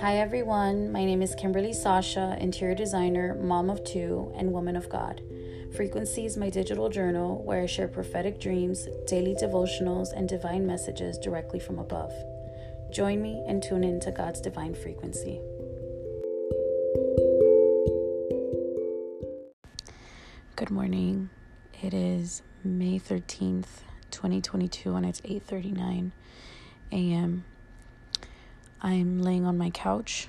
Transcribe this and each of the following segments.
Hi everyone, my name is Kimberly Sasha, interior designer, mom of two, and woman of God. Frequency is my digital journal where I share prophetic dreams, daily devotionals, and divine messages directly from above. Join me and tune in to God's divine frequency. Good morning. It is May 13th, 2022 and it's 8:39 a.m. I'm laying on my couch,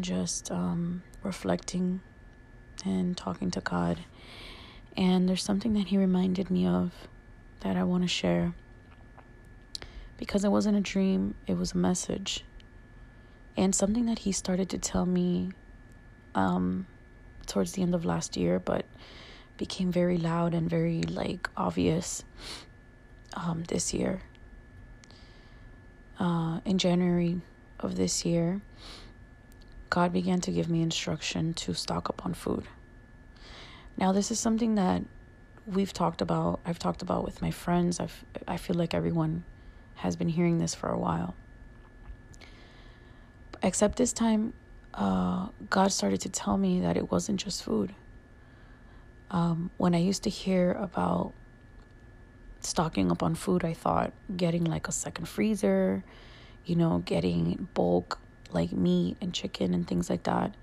just um, reflecting and talking to God. And there's something that He reminded me of that I want to share. Because it wasn't a dream, it was a message. And something that He started to tell me um, towards the end of last year, but became very loud and very like obvious um, this year. Uh, in January of this year, God began to give me instruction to stock up on food. Now, this is something that we've talked about. I've talked about with my friends. I've I feel like everyone has been hearing this for a while. Except this time, uh, God started to tell me that it wasn't just food. Um, when I used to hear about stocking up on food, I thought getting like a second freezer, you know, getting bulk like meat and chicken and things like that.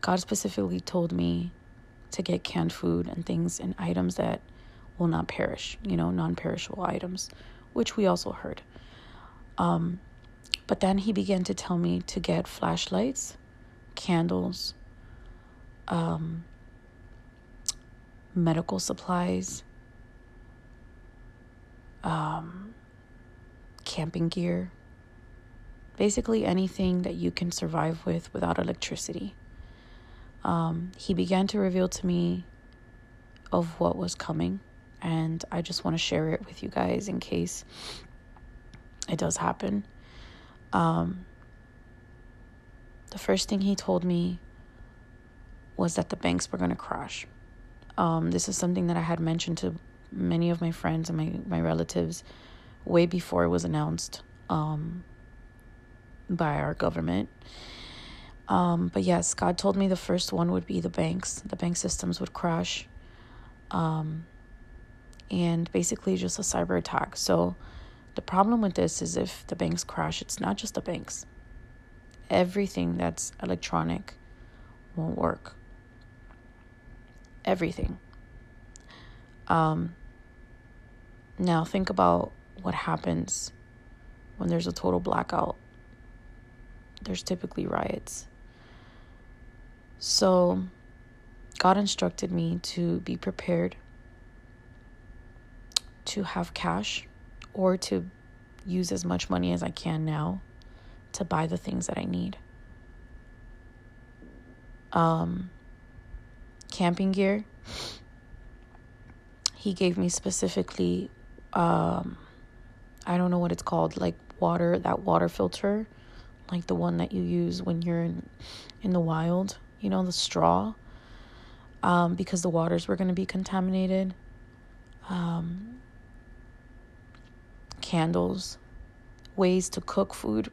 God specifically told me to get canned food and things and items that will not perish, you know, non perishable items, which we also heard. Um, but then he began to tell me to get flashlights, candles, um, medical supplies, um, camping gear, basically anything that you can survive with without electricity. Um, he began to reveal to me of what was coming, and I just want to share it with you guys in case it does happen. Um, the first thing he told me was that the banks were going to crash. Um, this is something that I had mentioned to many of my friends and my, my relatives way before it was announced um, by our government. Um, but yes, God told me the first one would be the banks. The bank systems would crash. Um, and basically just a cyber attack. So the problem with this is if the banks crash, it's not just the banks. Everything that's electronic won't work everything. Um, now, think about what happens when there's a total blackout. There's typically riots. So, God instructed me to be prepared to have cash or to use as much money as I can now to buy the things that I need. Um, camping gear. He gave me specifically, um, I don't know what it's called, like water, that water filter, like the one that you use when you're in, in the wild, you know, the straw, um, because the waters were going to be contaminated. Um, candles, ways to cook food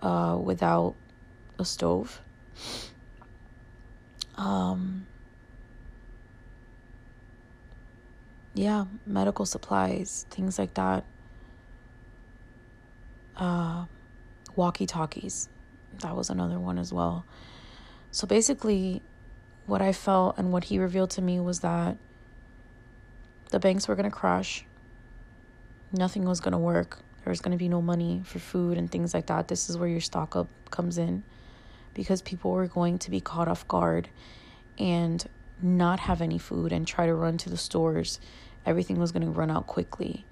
uh, without a stove. Um, yeah, medical supplies, things like that. Uh, walkie talkies, that was another one as well. So basically, what I felt and what he revealed to me was that the banks were going to crash. Nothing was going to work. There was going to be no money for food and things like that. This is where your stock up comes in because people were going to be caught off guard and not have any food and try to run to the stores everything was going to run out quickly.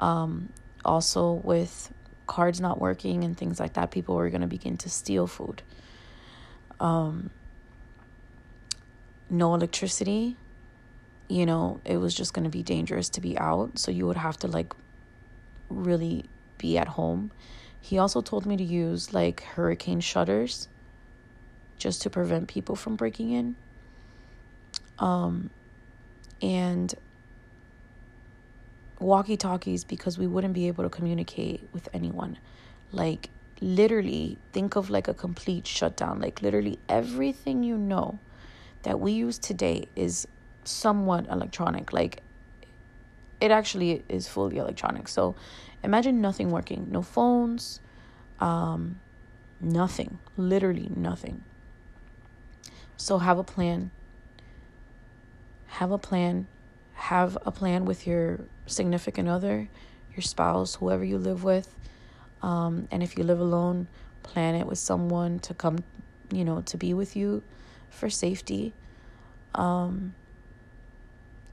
Um, also, with cards not working and things like that, people were going to begin to steal food. Um, no electricity, you know, it was just going to be dangerous to be out. So you would have to like really be at home. He also told me to use like hurricane shutters just to prevent people from breaking in. Um, and walkie talkies because we wouldn't be able to communicate with anyone. Like literally think of like a complete shutdown. Like literally everything you know that we use today is somewhat electronic. Like it actually is fully electronic. So imagine nothing working, no phones, um, nothing, literally nothing. So have a plan. Have a plan. Have a plan with your significant other, your spouse, whoever you live with. Um, and if you live alone, plan it with someone to come, you know, to be with you for safety. Um,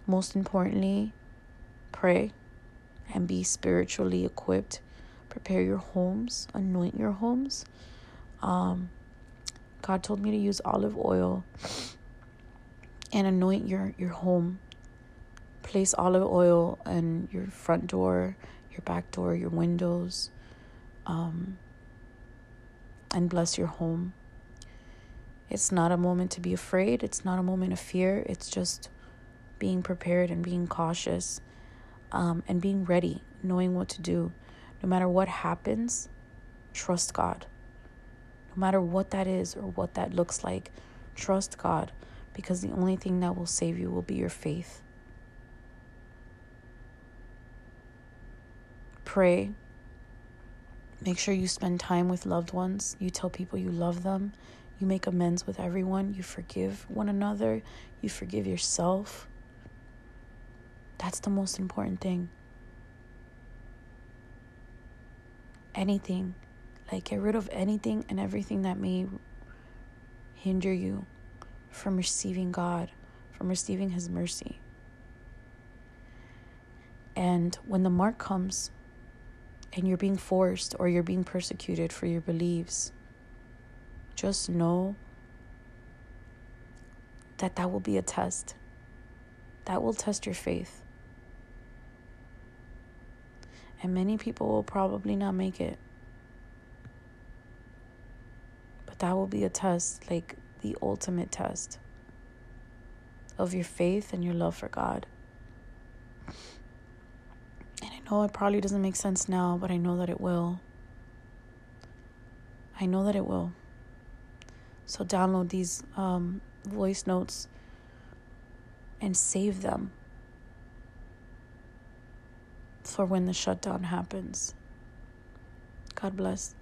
most importantly, pray and be spiritually equipped. Prepare your homes, anoint your homes. Um, God told me to use olive oil and anoint your, your home. Place olive oil on your front door, your back door, your windows, um, and bless your home. It's not a moment to be afraid. It's not a moment of fear. It's just being prepared and being cautious um, and being ready, knowing what to do. No matter what happens, trust God. No matter what that is or what that looks like, trust God because the only thing that will save you will be your faith. Pray. Make sure you spend time with loved ones. You tell people you love them. You make amends with everyone. You forgive one another. You forgive yourself. That's the most important thing. Anything. Like, get rid of anything and everything that may hinder you from receiving God, from receiving His mercy. And when the mark comes and you're being forced or you're being persecuted for your beliefs, just know that that will be a test. That will test your faith. And many people will probably not make it. But that will be a test, like the ultimate test of your faith and your love for God. And I know it probably doesn't make sense now, but I know that it will. I know that it will. So download these um, voice notes and save them for when the shutdown happens. God bless.